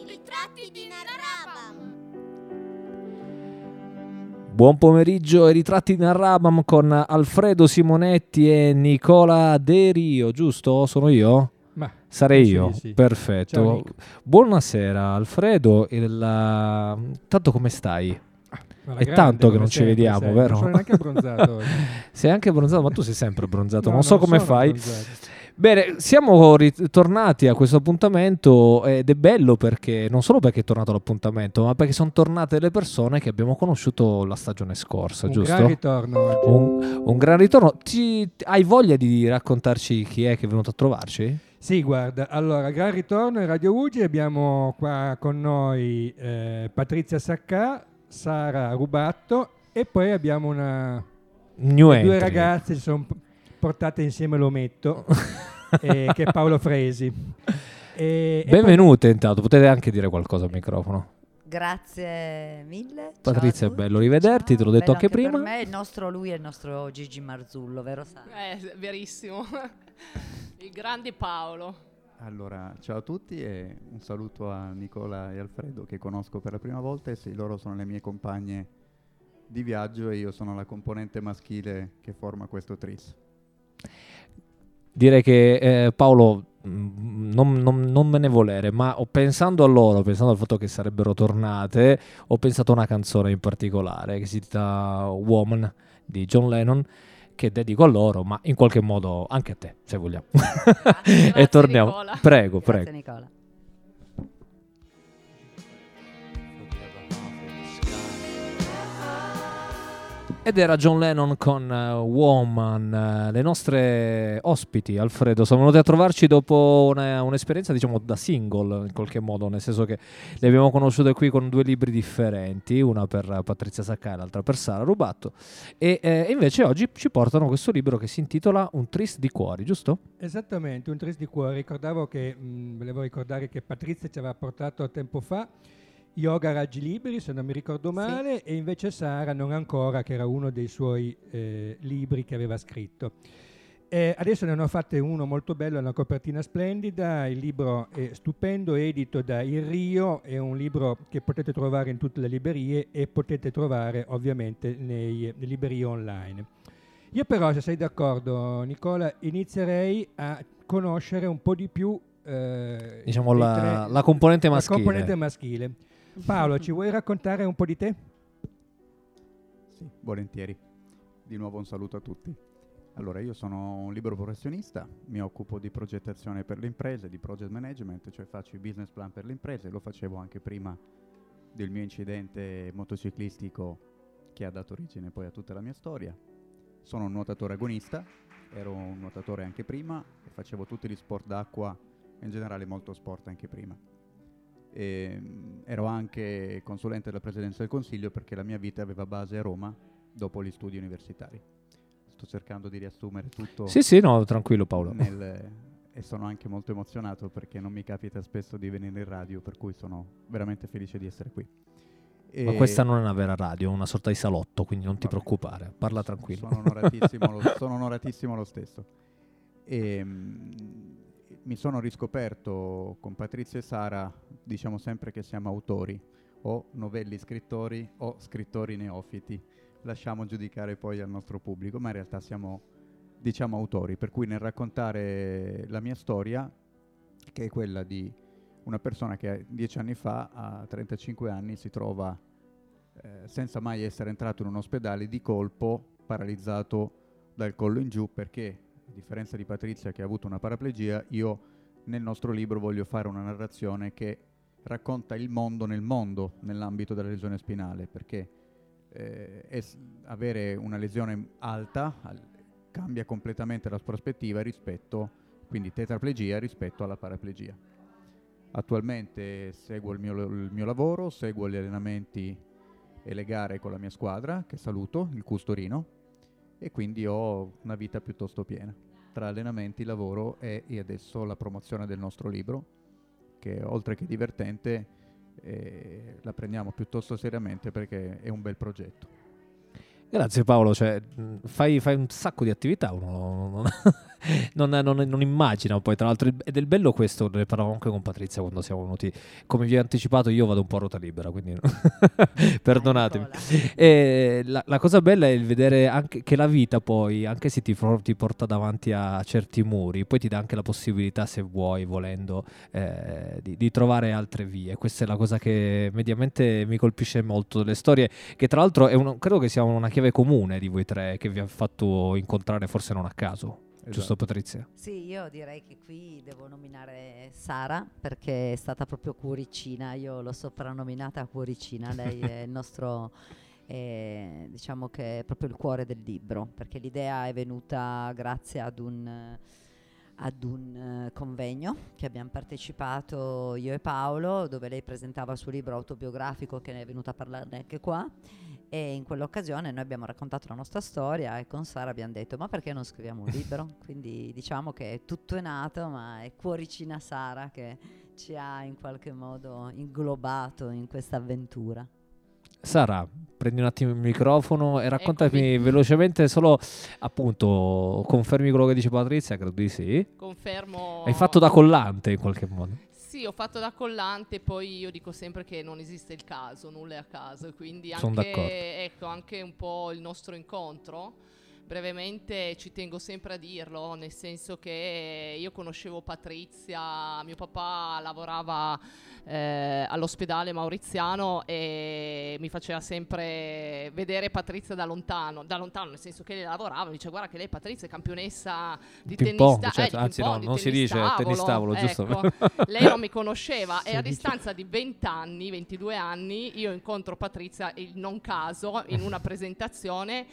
I ritratti di Narrabam. Buon pomeriggio ai ritratti di Narrabam con Alfredo Simonetti e Nicola De Rio, giusto? Sono io? Ma Sarei sì, io, sì. Ciao, perfetto. Nico. Buonasera Alfredo, Il, uh, tanto come stai? Alla È tanto che non ci vediamo, sai, vero? Non sono neanche abbronzato oggi. Sei anche abbronzato, ma tu sei sempre abbronzato, No, non so come fai. abbronzato. Bene, siamo ritornati a questo appuntamento ed è bello perché non solo perché è tornato l'appuntamento, ma perché sono tornate le persone che abbiamo conosciuto la stagione scorsa, Un giusto? gran ritorno. Un, un gran ritorno. Ti- hai voglia di raccontarci chi è che è venuto a trovarci? Sì, guarda, allora, gran ritorno in Radio Ugi, abbiamo qua con noi eh, Patrizia Saccà, Sara Rubatto e poi abbiamo una, New due entry. ragazze, sono portate insieme l'ometto, eh, che è Paolo Fresi. E- e Benvenute intanto, potete anche dire qualcosa al microfono. Grazie mille. ciao Patrizia, è bello rivederti, te l'ho detto bello anche prima. Per me il nostro lui è il nostro Gigi Marzullo, vero Sara? Eh, verissimo. Il grande Paolo. Allora, ciao a tutti e un saluto a Nicola e Alfredo che conosco per la prima volta e sì, loro sono le mie compagne di viaggio e io sono la componente maschile che forma questo tris. Direi che eh, Paolo mm, non, non- non me ne volere, ma pensando a loro, pensando al fatto che sarebbero tornate, ho pensato a una canzone in particolare che si intitola Woman di John Lennon che dedico a loro, ma in qualche modo anche a te, se vogliamo. e torniamo. Nicola. Prego, Grazie prego. Nicola. Ed era John Lennon con eh, Woman, eh, le nostre ospiti, Alfredo, sono venute a trovarci dopo una- un'esperienza, diciamo, da single in qualche modo, nel senso che le abbiamo conosciute qui con due libri differenti, una per Patrizia Saccai e l'altra per Sara Rubatto, e eh, invece oggi ci portano questo libro che si intitola Un tris di cuori, giusto? Esattamente, un tris di cuore. Ricordavo che, mh, volevo ricordare che Patrizia ci aveva portato tempo fa Yoga Raggi Liberi, se non mi ricordo male, e invece Sara non ancora, che era uno dei suoi eh, libri che aveva scritto. Eh, adesso ne hanno fatte uno molto bello, una copertina splendida, il libro è stupendo, edito da Il Rio, è un libro che potete trovare in tutte le librerie e potete trovare ovviamente nei, nelle librerie online. Io però, se sei d'accordo, Nicola, inizierei a conoscere un po' di più eh, Diciamo la, tre- la componente la maschile. componente maschile. Paolo, ci vuoi raccontare un po' di te? Sì, volentieri. Di nuovo un saluto a tutti. Allora, io sono un libero professionista, mi occupo di progettazione per le imprese, di project management, cioè faccio i business plan per le imprese, lo facevo anche prima del mio incidente motociclistico che ha dato origine poi a tutta la mia storia. Sono un nuotatore agonista, ero un nuotatore anche prima e facevo tutti gli sport d'acqua, in generale molto sport anche prima. E, mm, ero anche consulente della Presidenza del Consiglio perché la mia vita aveva base a Roma dopo gli studi universitari. Sto cercando di riassumere tutto Sì, sì, no, tranquillo Paolo. nel- e sono anche molto emozionato perché non mi capita spesso di venire in radio, per cui sono veramente felice di essere qui. Ma E questa non è una vera radio, è una sorta di salotto, quindi non ti Vabbè. preoccupare, parla tranquillo. Sono onoratissimo, lo, sono onoratissimo lo stesso. E, mm, mi sono riscoperto con Patrizia e Sara, diciamo sempre che siamo autori, o novelli scrittori o scrittori neofiti. Lasciamo giudicare poi al nostro pubblico, ma in realtà siamo, diciamo, autori. Per cui nel raccontare la mia storia, che è quella di una persona che dieci anni fa, a 35 anni, si trova eh, senza mai essere entrato in un ospedale di colpo, paralizzato dal collo in giù, perché differenza di Patrizia che ha avuto una paraplegia, io nel nostro libro voglio fare una narrazione che racconta il mondo nel mondo nell'ambito della lesione spinale, perché eh, es- avere una lesione alta al- cambia completamente la prospettiva rispetto, quindi tetraplegia rispetto alla paraplegia. Attualmente seguo il mio, il mio lavoro, seguo gli allenamenti e le gare con la mia squadra, che saluto, il Custorino, e quindi ho una vita piuttosto piena, tra allenamenti, lavoro e, e adesso la promozione del nostro libro, che oltre che divertente eh, la prendiamo piuttosto seriamente perché è un bel progetto. Grazie Paolo, cioè, mh, fai, fai un sacco di attività, uno non- non, non, non immagina poi tra l'altro ed è il bello questo ne parlavo anche con Patrizia quando siamo venuti. Come vi ho anticipato io vado un po' a ruota libera quindi perdonatemi. E la, la, cosa bella è il vedere anche che la vita poi anche se ti, ti, porta davanti a certi muri poi ti dà anche la possibilità se vuoi volendo eh, di, di, trovare altre vie. Questa è la cosa che mediamente mi colpisce molto delle storie che tra l'altro è un, credo che sia una chiave comune di voi tre che vi ha fatto incontrare forse non a caso Esatto. Giusto Patrizia? Sì, io direi che qui devo nominare Sara perché è stata proprio cuoricina, io l'ho soprannominata cuoricina, lei è il nostro, eh, diciamo che è proprio il cuore del libro, perché l'idea è venuta grazie ad un ad un uh, convegno che abbiamo partecipato io e Paolo, dove lei presentava il suo libro autobiografico che ne è venuta a parlarne anche qua e in quell'occasione noi abbiamo raccontato la nostra storia e con Sara abbiamo detto ma perché non scriviamo un libro? Quindi diciamo che tutto è nato ma è cuoricina Sara che ci ha in qualche modo inglobato in questa avventura. Sara, prendi un attimo il microfono e raccontami Eccomi. velocemente solo appunto confermi quello che dice Patrizia, credo di sì. Confermo. Hai fatto da collante in qualche modo. Sì, ho fatto da collante, poi io dico sempre che non esiste il caso, nulla è a caso, quindi anche, ecco, anche un po' il nostro incontro brevemente ci tengo sempre a dirlo, nel senso che io conoscevo Patrizia, mio papà lavorava eh, all'ospedale mauriziano e mi faceva sempre vedere Patrizia da lontano, da lontano nel senso che lei lavorava, mi dice guarda che lei Patrizia è campionessa di tennis, pong, certo, eh, anzi no, non si dice tavolo, tennis tavolo, giusto? Ecco, lei non mi conosceva e a distanza di 20 anni, 22 anni, io incontro Patrizia, il non caso, in una presentazione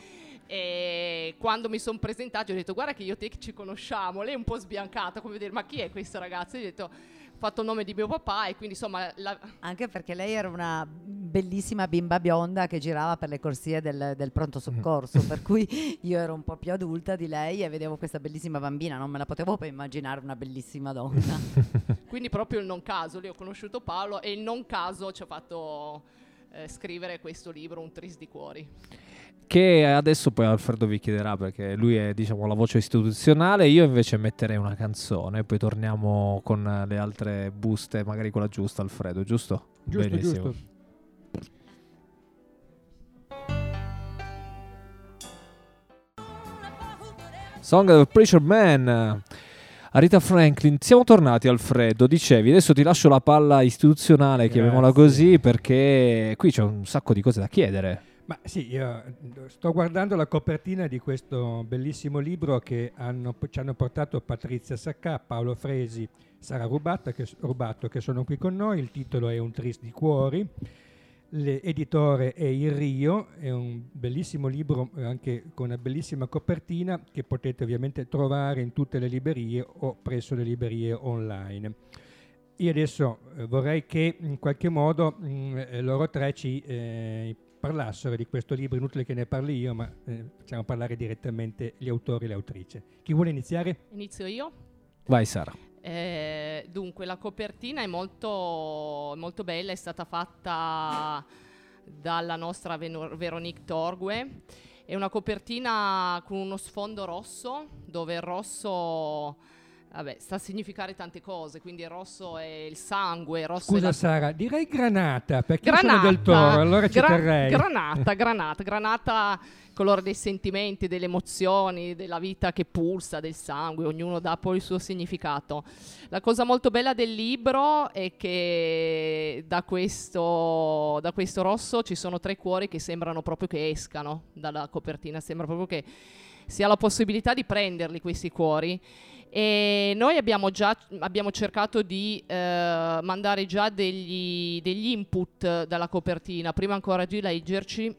e quando mi sono presentato ho detto guarda che io e te ci conosciamo, lei è un po' sbiancata come dire ma chi è questo ragazzo? Io ho detto fatto il nome di mio papà e quindi insomma... La... Anche perché lei era una bellissima bimba bionda che girava per le corsie del, del pronto soccorso, per cui io ero un po' più adulta di lei e vedevo questa bellissima bambina, non me la potevo poi immaginare una bellissima donna. quindi proprio il non caso, lì ho conosciuto Paolo e il non caso ci ha fatto eh, scrivere questo libro, Un Tris di Cuori che adesso poi Alfredo vi chiederà perché lui è diciamo la voce istituzionale, io invece metterei una canzone, poi torniamo con le altre buste, magari quella giusta Alfredo, giusto? Giusto, Benissimo. giusto. Song of Preacher Man. Rita Franklin, siamo tornati Alfredo, dicevi, adesso ti lascio la palla istituzionale, chiamiamola così, perché qui c'è un sacco di cose da chiedere. Ma sì, io sto guardando la copertina di questo bellissimo libro che hanno, ci hanno portato Patrizia Saccà, Paolo Fresi, Sara Rubato che, Rubato, che sono qui con noi. Il titolo è Un Tris di Cuori. L'editore è Il Rio, è un bellissimo libro anche con una bellissima copertina che potete ovviamente trovare in tutte le librerie o presso le librerie online. Io adesso eh, vorrei che in qualche modo mh, mm, loro tre ci eh, parlassero di questo libro, inutile che ne parli io, ma eh, facciamo parlare direttamente gli autori e le autrici. Chi vuole iniziare? Inizio io. Vai Sara. Eh, dunque, la copertina è molto, molto, bella, è stata fatta dalla nostra Ven- Veronique Torgue. È una copertina con uno sfondo rosso, dove il rosso Vabbè, sta a significare tante cose, quindi il rosso è il sangue, rosso Scusa la... Sara, direi granata, perché granata, sono del toro, allora ci gra- terrei. Granata, granata, granata, colore dei sentimenti, delle emozioni, della vita che pulsa, del sangue, ognuno dà poi il suo significato. La cosa molto bella del libro è che da questo, da questo rosso ci sono tre cuori che sembrano proprio che escano dalla copertina, sembra proprio che sia la possibilità di prenderli questi cuori e noi abbiamo già abbiamo cercato di eh, mandare già degli, degli, input dalla copertina, prima ancora di leggerci,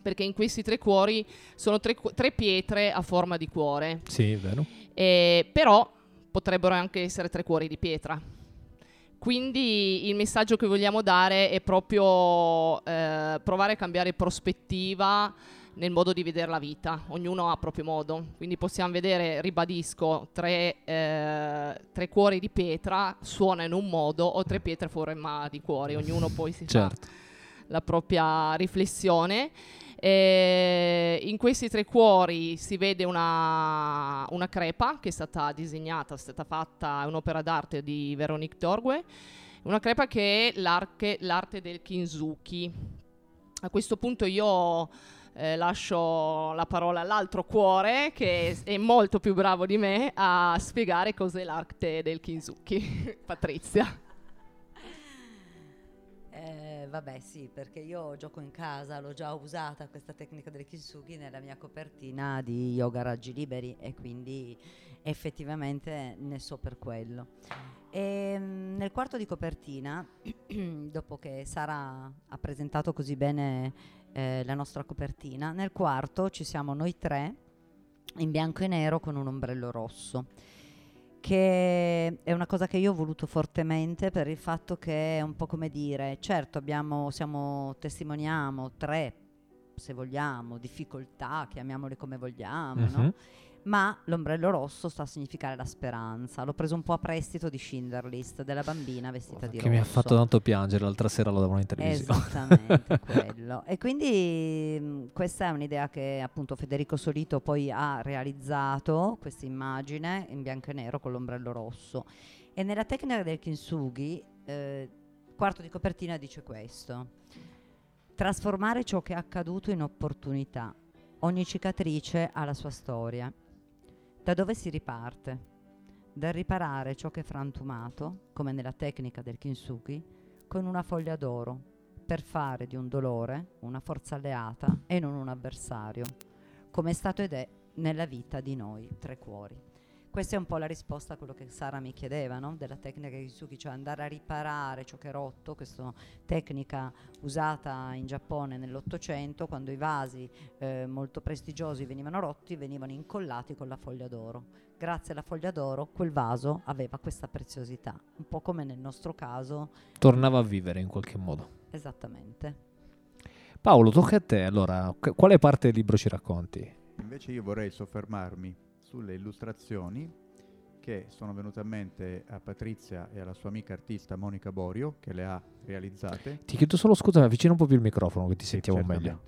perché in questi tre cuori sono tre, tre pietre a forma di cuore. Sì, è vero. E, però potrebbero anche essere tre cuori di pietra. Quindi il messaggio che vogliamo dare è proprio eh, provare a cambiare prospettiva nel modo di vedere la vita, ognuno ha proprio modo, quindi possiamo vedere, ribadisco, tre, eh, tre cuori di pietra suona in un modo o tre pietre forma di cuori, ognuno poi si certo. fa la propria riflessione. E in questi tre cuori si vede una, una crepa che è stata disegnata, è stata fatta, è un'opera d'arte di Veronique Torgue, una crepa che è l'arte del Kinzuki. A questo punto io eh, lascio la parola all'altro cuore che è molto più bravo di me a spiegare cos'è l'arte del Kinzuki. Patrizia. Eh, vabbè sì, perché io gioco in casa, l'ho già usata questa tecnica del Kintsugi nella mia copertina di yoga raggi liberi e quindi effettivamente ne so per quello. E, ehm, nel quarto di copertina, dopo che Sara ha presentato così bene eh, la nostra copertina, nel quarto ci siamo noi tre in bianco e nero con un ombrello rosso che è una cosa che io ho voluto fortemente per il fatto che è un po' come dire, certo abbiamo, siamo, testimoniamo tre, se vogliamo, difficoltà, chiamiamole come vogliamo, uh-huh. no? Ma l'ombrello rosso sta a significare la speranza. L'ho preso un po' a prestito di Schindler List, della bambina vestita di che rosso. Che mi ha fatto tanto piangere, l'altra sera lo davano in televisione. Esattamente, quello. E quindi mh, questa è un'idea che appunto Federico Solito poi ha realizzato, questa immagine in bianco e nero con l'ombrello rosso. E nella tecnica del kintsugi, eh, quarto di copertina dice questo. Trasformare ciò che è accaduto in opportunità. Ogni cicatrice ha la sua storia da dove si riparte? Dal riparare ciò che è frantumato, come nella tecnica del kintsugi, con una foglia d'oro, per fare di un dolore una forza alleata e non un avversario, come è stato ed è nella vita di noi tre cuori. Questa è un po' la risposta a quello che Sara mi chiedeva, no? della tecnica di Suki, cioè andare a riparare ciò che è rotto, questa tecnica usata in Giappone nell'Ottocento, quando i vasi eh, molto prestigiosi venivano rotti, venivano incollati con la foglia d'oro. Grazie alla foglia d'oro quel vaso aveva questa preziosità, un po' come nel nostro caso. Tornava a vivere in qualche modo. Esattamente. Paolo, tocca a te. Allora, quale parte del libro ci racconti? Invece io vorrei soffermarmi sulle illustrazioni che sono venute a mente a Patrizia e alla sua amica artista Monica Borio, che le ha realizzate. Ti chiedo solo scusa, avvicina un po' più il microfono che ti sì, sentiamo meglio.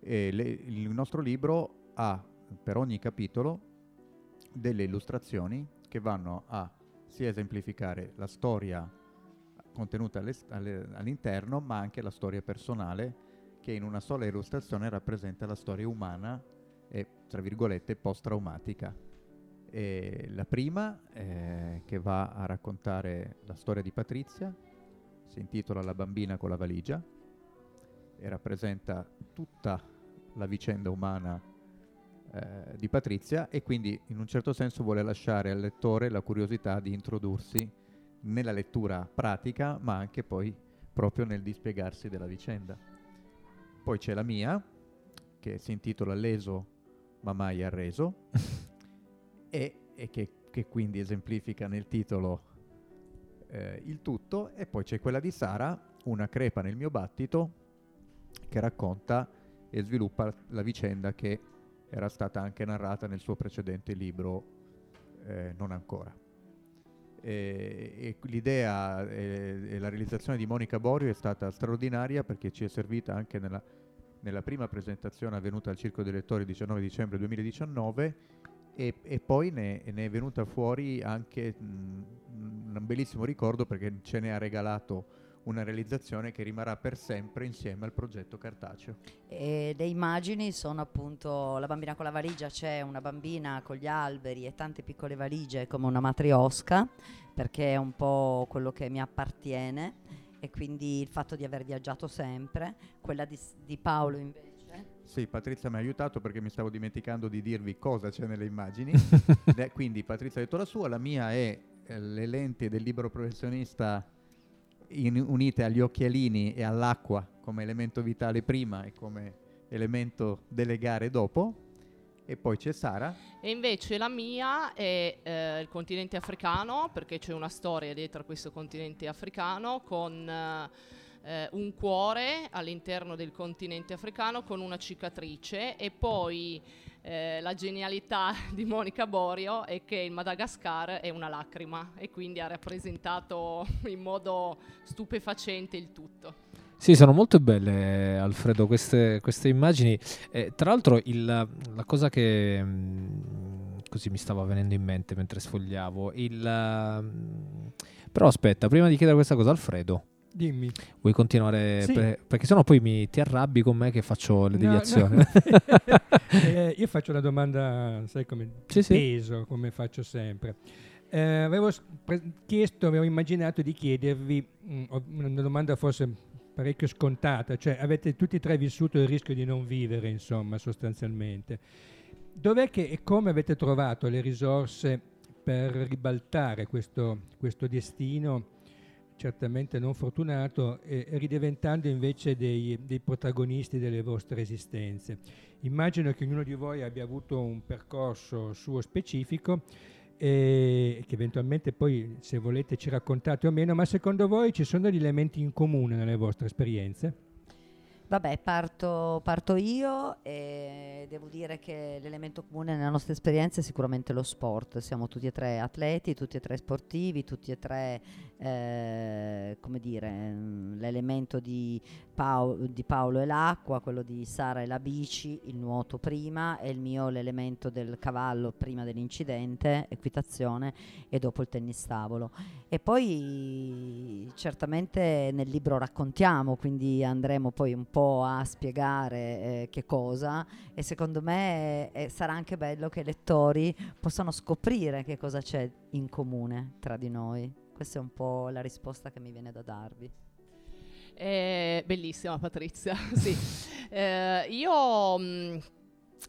Le, il nostro libro ha per ogni capitolo delle illustrazioni che vanno a sia esemplificare la storia contenuta all'interno, ma anche la storia personale che in una sola illustrazione rappresenta la storia umana e, tra virgolette, post-traumatica. E la prima, eh, che va a raccontare la storia di Patrizia, si intitola La bambina con la valigia e rappresenta tutta la vicenda umana eh, di Patrizia e quindi in un certo senso vuole lasciare al lettore la curiosità di introdursi nella lettura pratica ma anche poi proprio nel dispiegarsi della vicenda. Poi c'è la mia che si intitola Leso ma mai arreso, e, e che, che, quindi esemplifica nel titolo eh, il tutto, e poi c'è quella di Sara, Una crepa nel mio battito, che racconta e sviluppa la vicenda che era stata anche narrata nel suo precedente libro eh, Non ancora. E, e l'idea e, e, la realizzazione di Monica Borio è stata straordinaria perché ci è servita anche nella nella prima presentazione avvenuta al Circo dei Lettori il 19 dicembre 2019 e, e poi ne, ne, è venuta fuori anche mh, un bellissimo ricordo perché ce ne ha regalato una realizzazione che rimarrà per sempre insieme al progetto cartaceo. E le immagini sono appunto la bambina con la valigia, c'è una bambina con gli alberi e tante piccole valigie come una matriosca, perché è un po' quello che mi appartiene e quindi il fatto di aver viaggiato sempre, quella di, di Paolo invece. Sì, Patrizia mi ha aiutato perché mi stavo dimenticando di dirvi cosa c'è nelle immagini. quindi Patrizia ha detto la sua, la mia è eh, le lenti del libro professionista in, unite agli occhialini e all'acqua come elemento vitale prima e come elemento delle gare dopo e poi c'è Sara. E invece la mia è eh, il continente africano, perché c'è una storia dietro a questo continente africano con eh, un cuore all'interno del continente africano con una cicatrice e poi eh, la genialità di Monica Borio è che il Madagascar è una lacrima e quindi ha rappresentato in modo stupefacente il tutto. Sì, sono molto belle, Alfredo, queste, queste immagini. Eh, tra l'altro, il, la cosa che mh, mm, così mi stava venendo in mente mentre sfogliavo, il, mh, mm, però aspetta, prima di chiedere questa cosa, Alfredo, Dimmi. vuoi continuare? Sì. Per- perché sennò poi mi, ti arrabbi con me che faccio le No, deviazioni. no. Eh, io faccio una domanda, sai come Sì, sì. peso, come faccio sempre. Eh, avevo chiesto, avevo immaginato di chiedervi mm, ho- una domanda forse parecchio scontata, cioè avete tutti e tre vissuto il rischio di non vivere, insomma, sostanzialmente. Dov'è che e come avete trovato le risorse per ribaltare questo, questo destino certamente non fortunato e ridiventando invece dei, dei protagonisti delle vostre esistenze? Immagino che ognuno di voi abbia avuto un percorso suo specifico e che eventualmente poi se volete ci raccontate o meno, ma secondo voi ci sono degli elementi in comune nelle vostre esperienze? Vabbè, parto, parto io e devo dire che l'elemento comune nella nostra esperienza è sicuramente lo sport. Siamo tutti e tre atleti, tutti e tre sportivi, tutti e tre, eh, come dire, mm, l'elemento di, Pao- di Paolo è l'acqua, quello di Sara è la bici, il nuoto prima e il mio l'elemento del cavallo prima dell'incidente, equitazione e dopo il tennis tavolo. E poi certamente nel libro raccontiamo, quindi andremo poi un po' a spiegare eh, che cosa e secondo me eh, sarà anche bello che i lettori possano scoprire che cosa c'è in comune tra di noi. Questa è un po' la risposta che mi viene da darvi. Eh, bellissima Patrizia, sì. Eh, io mh,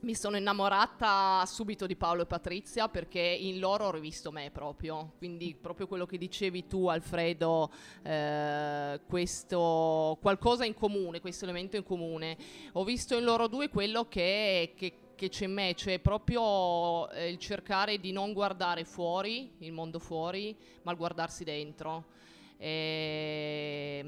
mi sono innamorata subito di Paolo e Patrizia perché in loro ho rivisto me proprio, quindi proprio quello che dicevi tu Alfredo, eh, questo qualcosa in comune, questo elemento in comune. Ho visto in loro due quello che, che che c'è in me, cioè proprio eh, il cercare di non guardare fuori, il mondo fuori, ma il guardarsi dentro. E,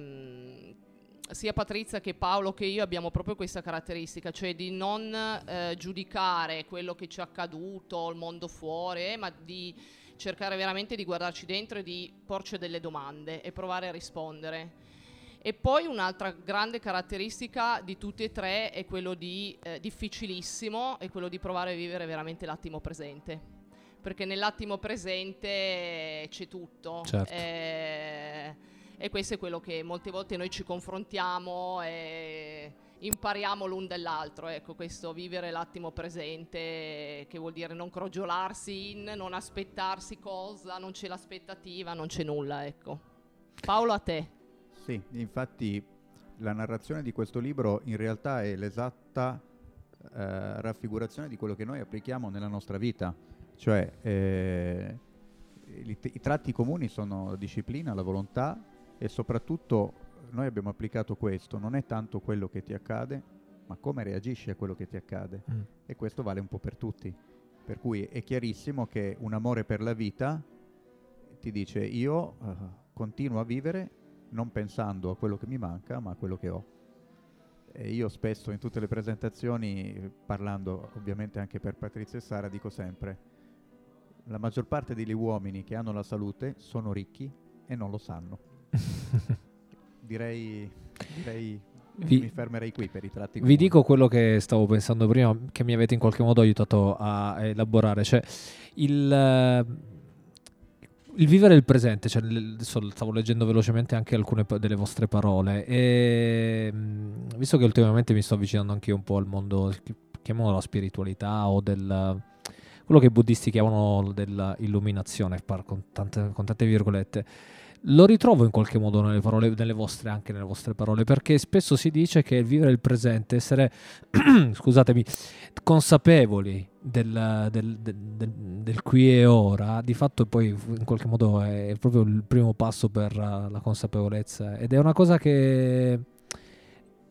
sia Patrizia che Paolo che io abbiamo proprio questa caratteristica, cioè di non eh, giudicare quello che ci è accaduto, il mondo fuori, eh, ma di cercare veramente di guardarci dentro e di porci delle domande e provare a rispondere. E poi un'altra grande caratteristica di tutti e tre è quello di eh, difficilissimo, è quello di provare a vivere veramente l'attimo presente. Perché nell'attimo presente c'è tutto. Certo. Eh, e questo è quello che molte volte noi ci confrontiamo e impariamo l'un dall'altro. Ecco, questo vivere l'attimo presente, che vuol dire non crogiolarsi in, non aspettarsi cosa, non c'è l'aspettativa, non c'è nulla. Ecco. Paolo, a te. Sì, infatti la narrazione di questo libro in realtà è l'esatta eh, raffigurazione di quello che noi applichiamo nella nostra vita, cioè eh, i, i tratti comuni sono la disciplina, la volontà e soprattutto noi abbiamo applicato questo, non è tanto quello che ti accade, ma come reagisci a quello che ti accade. Mm. E questo vale un po' per tutti. Per cui è chiarissimo che un amore per la vita ti dice io eh, continuo a vivere non pensando a quello che mi manca, ma a quello che ho. E io spesso in tutte le presentazioni, parlando ovviamente anche per Patrizia e Sara, dico sempre, la maggior parte degli uomini che hanno la salute sono ricchi e non lo sanno. Direi, direi Vi- mi fermerei qui per i tratti Vi comuni. dico quello che stavo pensando prima, che mi avete in qualche modo aiutato a elaborare, cioè il, eh, il vivere il presente, cioè, stavo leggendo velocemente anche alcune delle vostre parole e mh, visto che ultimamente mi sto avvicinando anche io un po' al mondo, chi- chiamiamolo la spiritualità o del... quello che i buddisti chiamano dell'illuminazione, con tante, con tante virgolette, lo ritrovo in qualche modo nelle parole, nelle vostre, anche nelle vostre parole, perché spesso si dice che vivere il presente, essere, scusatemi, consapevoli del, del- del- del- qui e ora, di fatto poi in qualche modo è proprio il primo passo per uh, la consapevolezza ed è una cosa che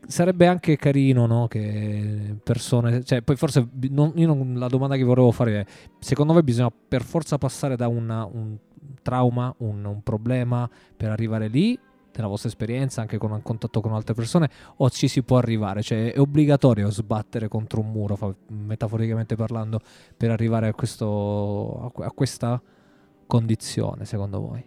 sarebbe anche carino no? che persone, cioè poi forse non- non- la domanda che volevo fare è, secondo voi bisogna per forza passare da una- un trauma, un, un problema per arrivare lì, nella vostra esperienza, anche con un contatto con altre persone, o ci si può arrivare? Cioè è obbligatorio sbattere contro un muro, fa- metaforicamente parlando, per arrivare a, questo, a que- a questa condizione, secondo voi?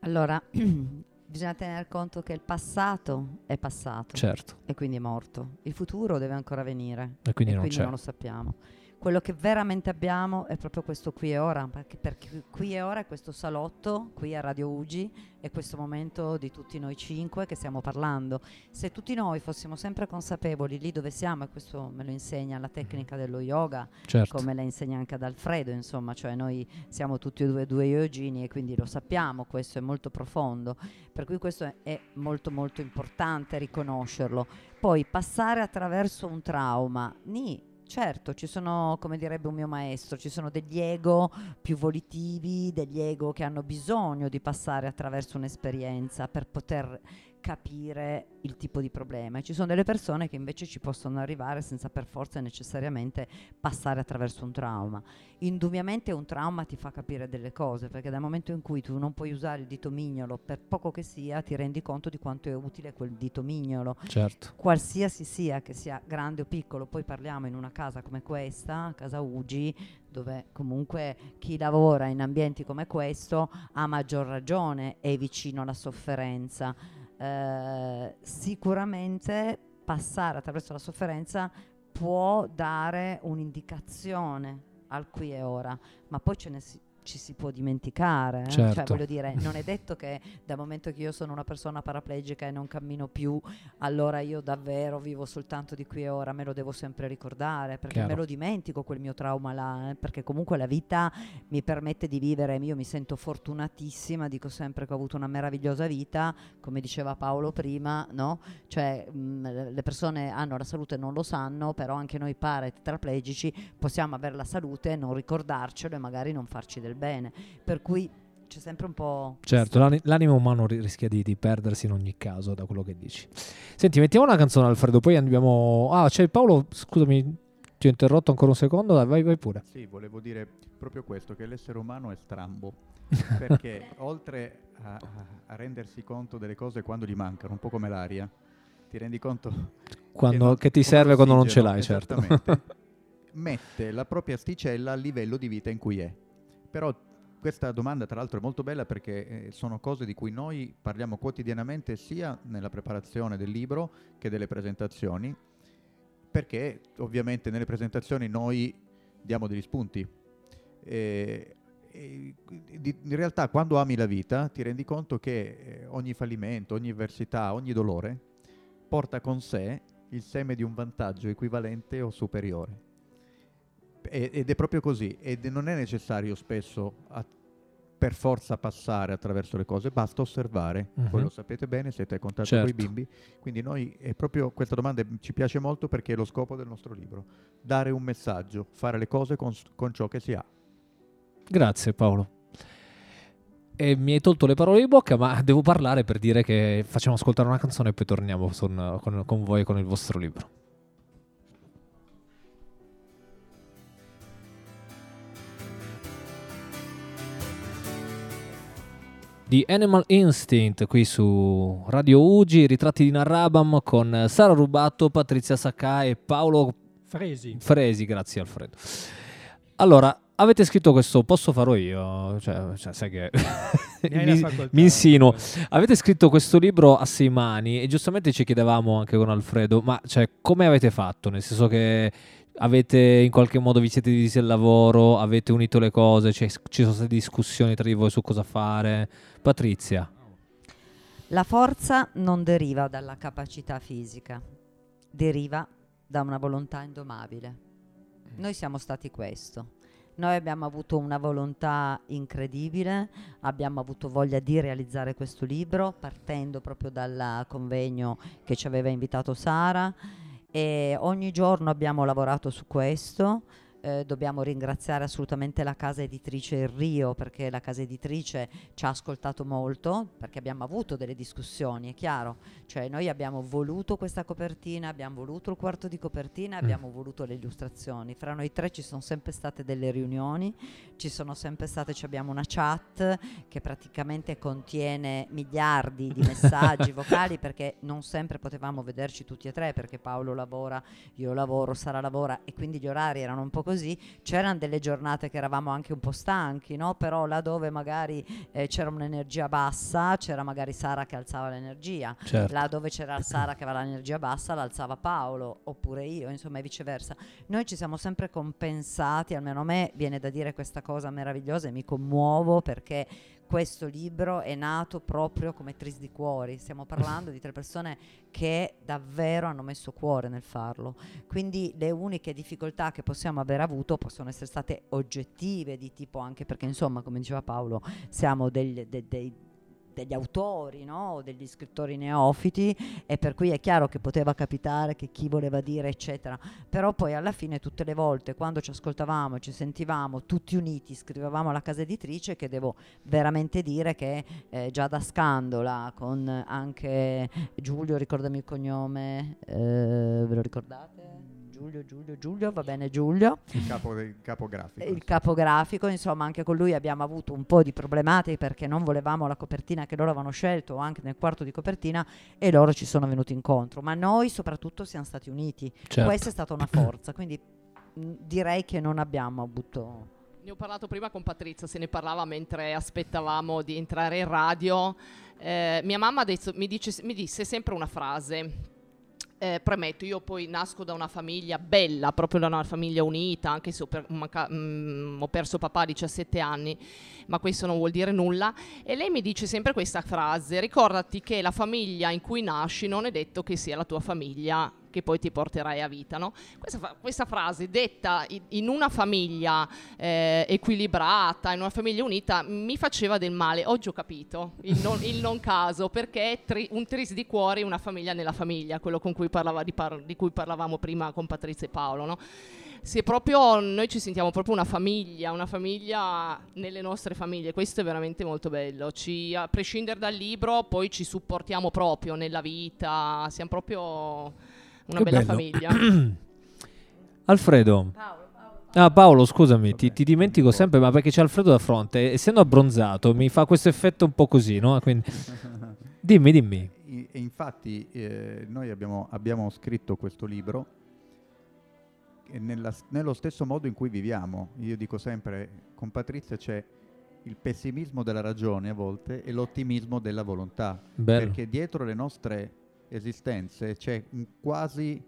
Allora, bisogna tener conto che il passato è passato Certo, e quindi è morto. Il futuro deve ancora venire e quindi e non quindi non lo sappiamo. Quello che veramente abbiamo è proprio questo qui e ora, perché, perché qui e ora è questo salotto qui a Radio Ugi, è questo momento di tutti noi cinque che stiamo parlando. Se tutti noi fossimo sempre consapevoli lì dove siamo, e questo me lo insegna la tecnica dello yoga, Certo. come la insegna anche ad Alfredo, insomma, cioè noi siamo tutti e due due yogini e quindi lo sappiamo, questo è molto profondo, per cui questo è, è molto molto importante riconoscerlo. Poi passare attraverso un trauma, ni, certo, ci sono, come direbbe un mio maestro, ci sono degli ego più volitivi, degli ego che hanno bisogno di passare attraverso un'esperienza per poter capire il tipo di problema e ci sono delle persone che invece ci possono arrivare senza per forza necessariamente passare attraverso un trauma. Indubbiamente un trauma ti fa capire delle cose perché dal momento in cui tu non puoi usare il dito mignolo per poco che sia ti rendi conto di quanto è utile quel dito mignolo Certo. qualsiasi sia, che sia grande o piccolo, poi parliamo in una casa come questa, casa Ugi, dove comunque chi lavora in ambienti come questo ha maggior ragione, è vicino alla sofferenza. Eh, sicuramente passare attraverso la sofferenza può dare un'indicazione al qui e ora, ma poi ce ne si- ci si può dimenticare. eh. Cioè, Certo. voglio dire, non è detto che dal momento che io sono una persona paraplegica e non cammino più, allora io davvero vivo soltanto di qui e ora, me lo devo sempre ricordare, perché Chiaro. me lo dimentico quel mio trauma là, eh, perché comunque la vita mi permette di vivere, io mi sento fortunatissima, dico sempre che ho avuto una meravigliosa vita, come diceva Paolo prima, no? Cioè mh, le persone hanno la salute e non lo sanno, però anche noi paratetraplegici possiamo avere la salute e non ricordarcelo e magari non farci del bene. Per cui c'è sempre un po'... Certo, l'ani- l'animo umano ri- rischia di, di perdersi in ogni caso, da quello che dici. Senti, mettiamo una canzone, Alfredo, poi andiamo... Ah, c'è Paolo, scusami, ti ho interrotto ancora un secondo, dai, vai, vai pure. Sì, volevo dire proprio questo, che l'essere umano è strambo, perché oltre a, a- rendersi conto delle cose quando gli mancano, un po' come l'aria, ti rendi conto Quando, non- che ti serve quando non ce l'hai, certo. mette la propria asticella al livello di vita in cui è. Però questa domanda tra l'altro è molto bella perché eh, sono cose di cui noi parliamo quotidianamente sia nella preparazione del libro che delle presentazioni, perché ovviamente nelle presentazioni noi diamo degli spunti. E- e di- in realtà quando ami la vita ti rendi conto che eh, ogni fallimento, ogni avversità, ogni dolore porta con sé il seme di un vantaggio equivalente o superiore. Ed è proprio così, ed non è necessario spesso a- per forza passare attraverso le cose, basta osservare. Mhm. Voi lo sapete bene, siete a contatto Certo. con i bimbi, quindi noi è proprio questa domanda ci piace molto perché è lo scopo del nostro libro, dare un messaggio, fare le cose con, con ciò che si ha. Grazie Paolo. E mi hai tolto le parole di bocca, ma devo parlare per dire che facciamo ascoltare una canzone e poi torniamo son- con, con voi e con il vostro libro. Di Animal Instinct qui su Radio Ugi, ritratti di Narrabam con Sara Rubato, Patrizia Sakai e Paolo Fresi. Fresi, grazie Alfredo. Allora, avete scritto questo, posso farò io? Cioè, cioè, sai che mi, mi insinuo. Avete scritto questo libro a sei mani e giustamente ci chiedevamo anche con Alfredo, ma cioè, come avete fatto? Nel senso che avete in qualche modo vi siete divisi il lavoro, avete unito le cose, cioè, ci sono state discussioni tra di voi su cosa fare? Patrizia. La forza non deriva dalla capacità fisica, deriva da una volontà indomabile. Noi siamo stati questo. Noi abbiamo avuto una volontà incredibile, abbiamo avuto voglia di realizzare questo libro partendo proprio dal convegno che ci aveva invitato Sara e ogni giorno abbiamo lavorato su questo. Eh, dobbiamo ringraziare assolutamente la casa editrice Il Rio perché la casa editrice ci ha ascoltato molto perché abbiamo avuto delle discussioni, è chiaro. Cioè noi abbiamo voluto questa copertina, abbiamo voluto il quarto di copertina, abbiamo voluto le illustrazioni. Fra noi tre ci sono sempre state delle riunioni, ci sono sempre state, ci abbiamo una chat che praticamente contiene miliardi di messaggi vocali perché non sempre potevamo vederci tutti e tre perché Paolo lavora, io lavoro, Sara lavora e quindi gli orari erano un po' così così, c'erano delle giornate che eravamo anche un po' stanchi, no? però là dove magari eh, c'era un'energia bassa, c'era magari Sara che alzava l'energia, Certo. là dove c'era Sara che aveva l'energia bassa l'alzava Paolo, oppure io, insomma e viceversa. Noi ci siamo sempre compensati, almeno a me viene da dire questa cosa meravigliosa e mi commuovo perché questo libro è nato proprio come Tris di Cuori. Stiamo parlando di tre persone che davvero hanno messo cuore nel farlo. Quindi le uniche difficoltà che possiamo aver avuto possono essere state oggettive, di tipo anche perché, insomma, come diceva Paolo, siamo degli, de- dei degli autori no? degli scrittori neofiti e per cui è chiaro che poteva capitare che chi voleva dire eccetera però poi alla fine tutte le volte quando ci ascoltavamo ci sentivamo tutti uniti scrivevamo alla casa editrice che devo veramente dire che eh, già da Scandola con anche Giulio ricordami il cognome eh, ve lo ricordate? Giulio, Giulio, Giulio, va bene Giulio Il capo, il capo grafico. il capografico, insomma anche con lui abbiamo avuto un po' di problematiche perché non volevamo la copertina che loro avevano scelto anche nel quarto di copertina e loro ci sono venuti incontro, ma noi soprattutto siamo stati uniti, Certo. questa è stata una forza, quindi mh, direi che non abbiamo avuto... Ne ho parlato prima con Patrizia, se ne parlava mentre aspettavamo di entrare in radio. Eh, mia mamma adesso mi, dice- mi disse sempre una frase. Eh, premetto, io poi nasco da una famiglia bella, proprio da una famiglia unita, anche se ho, per- manca- mm, ho perso papà a 17 anni, ma questo non vuol dire nulla. E lei mi dice sempre questa frase, ricordati che la famiglia in cui nasci non è detto che sia la tua famiglia che poi ti porterai a vita. No? Questa, questa frase detta in una famiglia eh, equilibrata, in una famiglia unita, mi faceva del male. Oggi ho capito il non, il non caso, perché tri- un tris di cuori, una famiglia nella famiglia, quello cui parlava- di, par- di cui parlavamo prima con Patrizia e Paolo. No? È proprio, noi ci sentiamo proprio una famiglia, una famiglia nelle nostre famiglie, questo è veramente molto bello. Ci, a prescindere dal libro, poi ci supportiamo proprio nella vita, siamo proprio una Che bella bello. famiglia. Alfredo. Ah, Paolo, scusami, ti, ti dimentico sempre, ma perché c'è Alfredo da fronte, essendo abbronzato, mi fa questo effetto un po' così, no? Quindi, dimmi, dimmi. E infatti eh, noi abbiamo, abbiamo scritto questo libro e nella- nello stesso modo in cui viviamo. Io dico sempre, con Patrizia c'è il pessimismo della ragione a volte e l'ottimismo della volontà. Bello. Perché dietro le nostre esistenze un quasi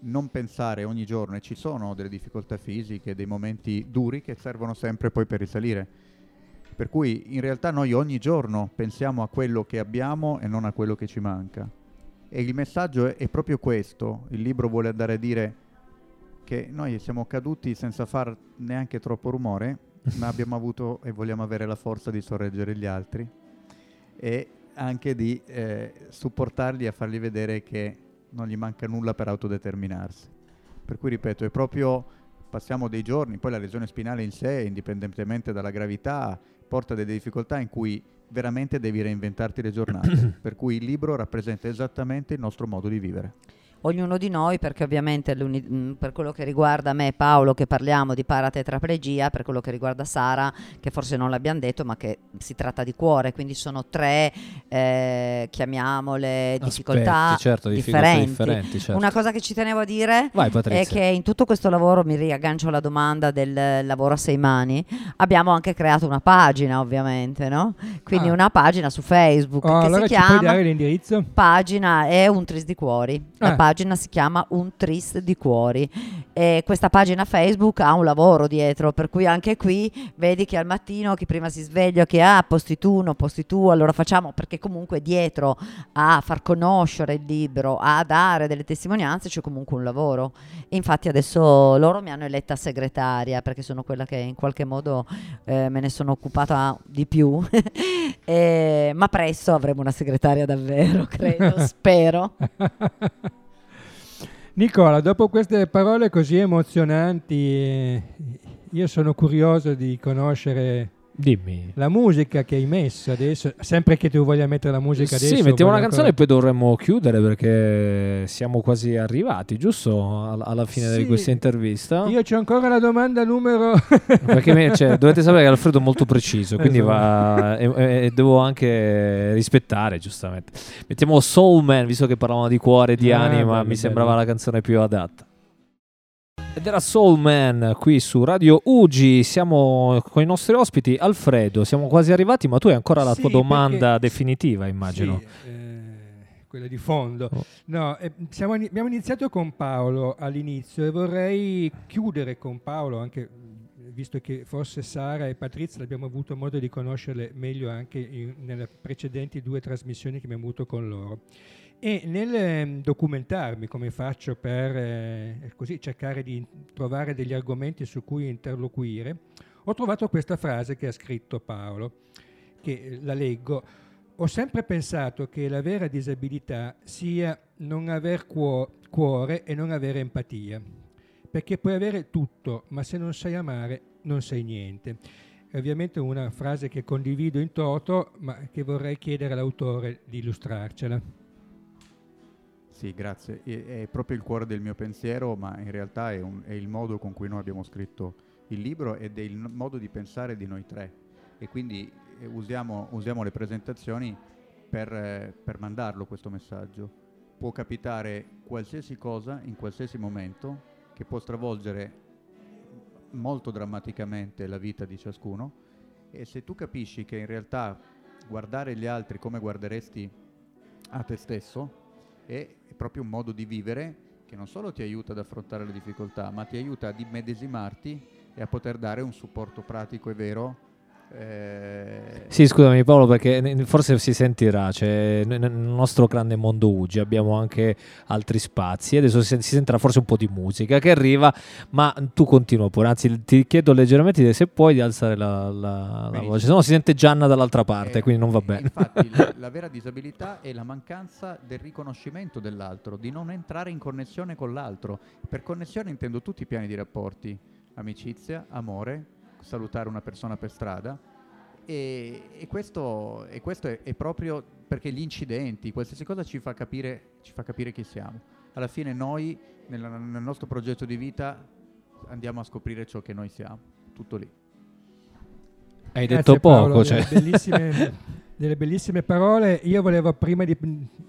non pensare ogni giorno e ci sono delle difficoltà fisiche, dei momenti duri che servono sempre poi per risalire. Per cui in realtà noi ogni giorno pensiamo a quello che abbiamo e non a quello che ci manca. E il messaggio è, è proprio questo. Il libro vuole andare a dire che noi siamo caduti senza far neanche troppo rumore, ma abbiamo avuto e vogliamo avere la forza di sorreggere gli altri e anche di eh, supportarli a fargli vedere che non gli manca nulla per autodeterminarsi. Per cui ripeto, è proprio passiamo dei giorni, poi la lesione spinale in sé, indipendentemente dalla gravità, porta delle difficoltà in cui veramente devi reinventarti le giornate. per cui il libro rappresenta esattamente il nostro modo di vivere. Ognuno di noi, perché ovviamente mh, per quello che riguarda me e Paolo che parliamo di paratetraplegia, per quello che riguarda Sara, che forse non l'abbiamo detto, ma che si tratta di cuore, quindi sono tre, eh, chiamiamole, difficoltà Aspetti, certo, differenti. differenti, certo. Una cosa che ci tenevo a dire Vai è che in tutto questo lavoro, mi riaggancio alla domanda del eh, lavoro a sei mani, abbiamo anche creato una pagina ovviamente, no? Quindi Ah. una pagina su Facebook Oh, che allora si chiama pagina è un tris di cuori. La Ah. Pagina si chiama Un tris di cuori. E questa pagina Facebook ha un lavoro dietro, per cui anche qui vedi che al mattino chi prima si sveglia, che ah, posti tu, non posti tu, allora facciamo perché comunque dietro a far conoscere il libro, a dare delle testimonianze c'è comunque un lavoro. E infatti adesso loro mi hanno eletta segretaria perché sono quella che in qualche modo eh, me ne sono occupata di più. Eh, ma presto avremo una segretaria davvero, credo, spero. Nicola, dopo queste parole così emozionanti, eh, io sono curioso di conoscere Dimmi. la musica che hai messo adesso, sempre che tu voglia mettere la musica adesso. Sì, mettiamo una canzone e poi dovremmo chiudere perché siamo quasi arrivati, giusto? Al- Alla fine di Sì. questa intervista. Io c'ho ancora la domanda numero... Perché me- cioè, dovete sapere che Alfredo è molto preciso, quindi Esatto. va, e, e- devo anche rispettare, giustamente. Mettiamo Soul Man, visto che parlavamo di cuore e di Ah, anima, mi sembrava bello. la canzone più adatta. Ed era Soul Man qui su Radio Ugi, siamo con i nostri ospiti. Alfredo, siamo quasi arrivati, ma tu hai ancora la Sì, tua domanda perché- definitiva, immagino. Sì, eh, quella di fondo. Oh. No, eh, siamo abbiamo iniziato con Paolo all'inizio e vorrei chiudere con Paolo, anche mh, visto che forse Sara e Patrizia abbiamo avuto modo di conoscerle meglio anche in- nelle precedenti due trasmissioni che abbiamo avuto con loro. E nel ehm, documentarmi, come faccio per eh, così cercare di trovare degli argomenti su cui interloquire, ho trovato questa frase che ha scritto Paolo, che eh, la leggo. Ho sempre pensato che la vera disabilità sia non aver cuo- cuore e non avere empatia, perché puoi avere tutto, ma se non sai amare non sei niente. È ovviamente una frase che condivido in toto, ma che vorrei chiedere all'autore di illustrarcela. Sì, grazie. È proprio il cuore del mio pensiero, ma in realtà è, un- è il modo con cui noi abbiamo scritto il libro ed è il modo di pensare di noi tre. E quindi eh, usiamo, usiamo le presentazioni per, eh, per mandarlo questo messaggio. Può capitare qualsiasi cosa in qualsiasi momento che può stravolgere molto drammaticamente la vita di ciascuno e se tu capisci che in realtà guardare gli altri come guarderesti a te stesso è proprio un modo di vivere che non solo ti aiuta ad affrontare le difficoltà, ma ti aiuta ad immedesimarti e a poter dare un supporto pratico e vero. Eh, Sì, scusami Paolo, perché forse si sentirà, cioè, nel nostro grande mondo Ugi abbiamo anche altri spazi, adesso si, sentirà forse un po' di musica che arriva, ma tu continua pure, anzi ti chiedo leggermente se puoi di alzare la, la- la voce, se no si sente Gianna dall'altra parte, eh, quindi non va bene. Infatti, la, la vera disabilità è la mancanza del riconoscimento dell'altro, di non entrare in connessione con l'altro. Per connessione intendo tutti i piani di rapporti, amicizia, amore, salutare una persona per strada. E, e questo, e questo è, è proprio perché gli incidenti, qualsiasi cosa ci fa capire, ci fa capire chi siamo. Alla fine noi, nella- nel nostro progetto di vita, andiamo a scoprire ciò che noi siamo. Tutto lì. Hai Grazie, detto Paolo, poco, delle, cioè. bellissime, delle bellissime parole. Io volevo prima di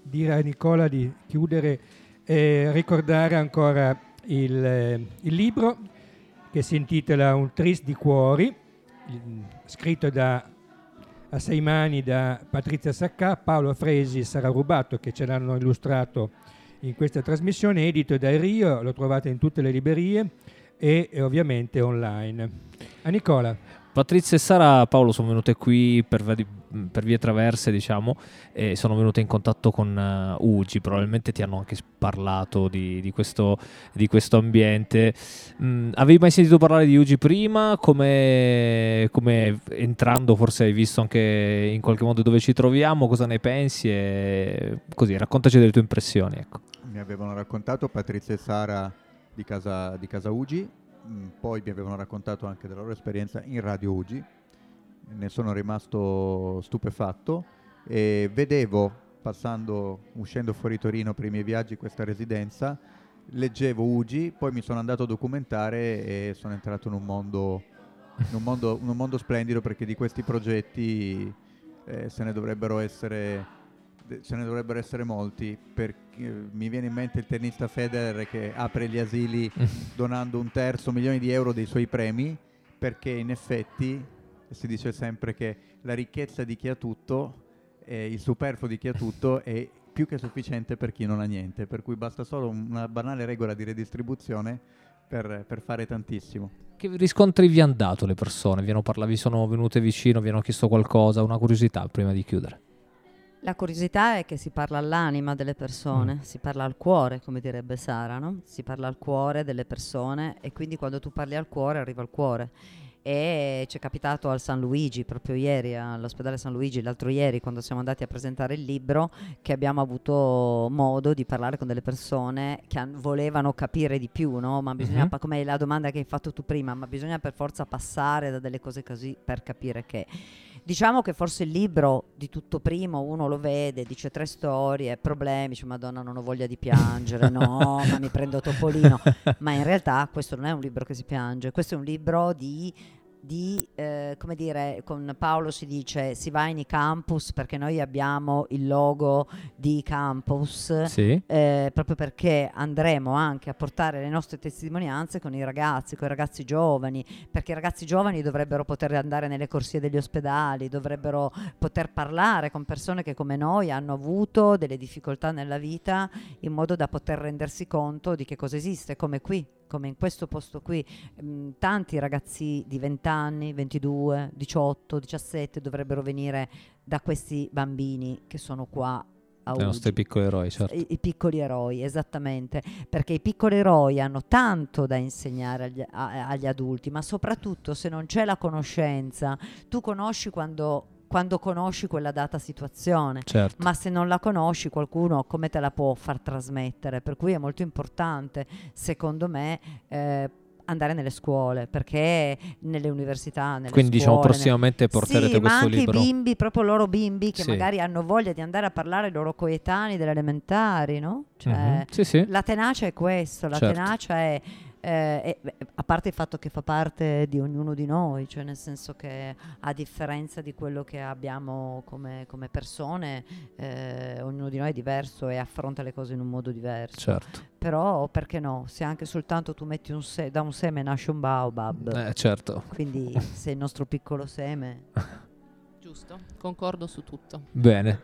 dire a Nicola di chiudere eh, ricordare ancora il, eh, il libro che si intitola Un tris di cuori, scritto da, a sei mani da Patrizia Saccà, Paolo Fresi e Sara Rubato che ce l'hanno illustrato in questa trasmissione, edito da Rio, lo trovate in tutte le librerie e, e ovviamente online. A Nicola. Patrizia e Sara Paolo sono venute qui per, per vie traverse, diciamo, e sono venute in contatto con eh, Ugi. Probabilmente ti hanno anche parlato di, di questo, di questo ambiente. Mm, avevi mai sentito parlare di Ugi prima? Come, come entrando, forse hai visto anche in qualche modo dove ci troviamo? Cosa ne pensi? E così, raccontaci delle tue impressioni. Ecco. Mi avevano raccontato Patrizia e Sara di casa, di casa Ugi, mm, poi mi avevano raccontato anche della loro esperienza in Radio Ugi, ne sono rimasto stupefatto e vedevo, passando, uscendo fuori Torino per i miei viaggi, questa residenza, leggevo Ugi, poi mi sono andato a documentare e sono entrato in un mondo, in un mondo, in un mondo splendido perché di questi progetti eh, se ne dovrebbero essere ce ne dovrebbero essere molti. Perché eh, mi viene in mente il tennista Federer che apre gli asili donando un terzo milione di euro dei suoi premi perché in effetti si dice sempre che la ricchezza di chi ha tutto e il superfluo di chi ha tutto è più che sufficiente per chi non ha niente per cui basta solo una banale regola di redistribuzione per, per fare tantissimo Che riscontri vi hanno dato le persone? Vi hanno parlato, vi sono venute vicino, vi hanno chiesto qualcosa? Una curiosità prima di chiudere. La curiosità è che si parla all'anima delle persone, si parla al cuore, come direbbe Sara, no? Si parla al cuore delle persone e quindi quando tu parli al cuore arriva al cuore. E ci è capitato al San Luigi, proprio ieri, all'ospedale San Luigi, l'altro ieri, quando siamo andati a presentare il libro, che abbiamo avuto modo di parlare con delle persone che han- volevano capire di più, no? Ma bisogna, pa- come la domanda che hai fatto tu prima, ma bisogna per forza passare da delle cose così per capire che... Diciamo che forse il libro di tutto primo uno lo vede, dice tre storie, problemi, dice Madonna non ho voglia di piangere, no, ma mi prendo Topolino. Ma in realtà questo non è un libro che si piange, questo è un libro di di, eh, come dire, con Paolo si dice si va in campus perché noi abbiamo il logo di campus, Sì. eh, proprio perché andremo anche a portare le nostre testimonianze con i ragazzi, con i ragazzi giovani, perché i ragazzi giovani dovrebbero poter andare nelle corsie degli ospedali, dovrebbero poter parlare con persone che come noi hanno avuto delle difficoltà nella vita in modo da poter rendersi conto di che cosa esiste, come qui, come in questo posto qui. Mm, tanti ragazzi di 20 anni, 22, 18, 17 dovrebbero venire da questi bambini che sono qua I nostri piccoli eroi, certo. I, i piccoli eroi, esattamente, perché i piccoli eroi hanno tanto da insegnare agli, a- agli adulti, ma soprattutto se non c'è la conoscenza, tu conosci quando, quando conosci quella data situazione, certo. ma se non la conosci qualcuno come te la può far trasmettere? Per cui è molto importante, secondo me, eh, andare nelle scuole, perché nelle università, nelle Quindi diciamo scuole, nel- prossimamente porterete sì, ma questo anche libro. i bimbi, proprio loro bimbi che Sì. magari hanno voglia di andare a parlare ai loro coetanei delle elementari, no? Cioè, Mhm. Sì, sì. la tenacia è questo, la Certo. tenacia è, eh, beh, a parte il fatto che fa parte di ognuno di noi, cioè nel senso che a differenza di quello che abbiamo come, come persone, eh, ognuno di noi è diverso e affronta le cose in un modo diverso. Certo. Però perché no? Se anche soltanto tu metti un se- da un seme nasce un baobab, Eh, certo. quindi sei il nostro piccolo seme. Giusto, concordo su tutto. Bene.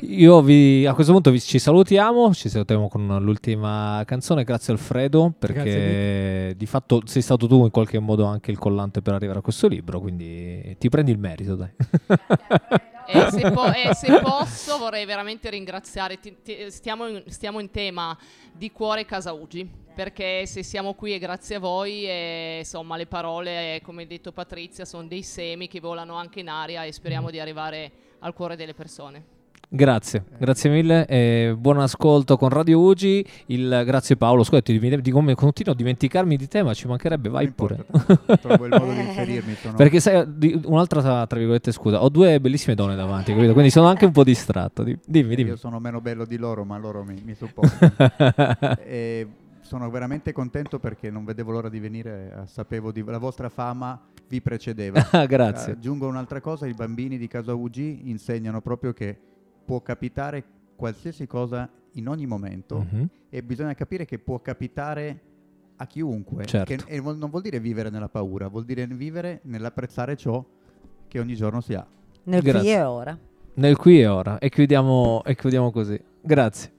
Io vi, a questo punto vi- ci salutiamo, ci salutiamo con l'ultima canzone, grazie Alfredo, perché Grazie di fatto sei stato tu in qualche modo anche il collante per arrivare a questo libro, quindi ti prendi il merito, dai. E se, po- e se posso vorrei veramente ringraziare, ti- ti- stiamo, in, stiamo in tema di cuore Casaugi, perché se siamo qui è grazie a voi e insomma le parole, eh, come ha detto Patrizia, sono dei semi che volano anche in aria e speriamo di arrivare al cuore delle persone. Grazie, grazie mille e buon ascolto con Radio Ugi. Il, grazie Paolo, scusa, ti, come continuo a dimenticarmi di te, ma ci mancherebbe, vai Non pure. importa, trovo il modo di inserirmi. Sono... Perché sai, di- un'altra tra virgolette scusa, ho due bellissime donne davanti, capito? Quindi sono anche un po' distratto. Di- Dimmi, dimmi. Io sono meno bello di loro, ma loro mi, mi supportano. e sono veramente contento perché non vedevo l'ora di venire, eh, sapevo di la vostra fama vi precedeva. Grazie. Aggiungo un'altra cosa, i bambini di Casa UG insegnano proprio che può capitare qualsiasi cosa in ogni momento Mhm. e bisogna capire che può capitare a chiunque. Certo. Che- e non vuol dire vivere nella paura, vuol dire vivere nell'apprezzare ciò che ogni giorno si ha. Nel qui Grazie. e ora. Nel qui e ora. E chiudiamo, e chiudiamo così. Grazie.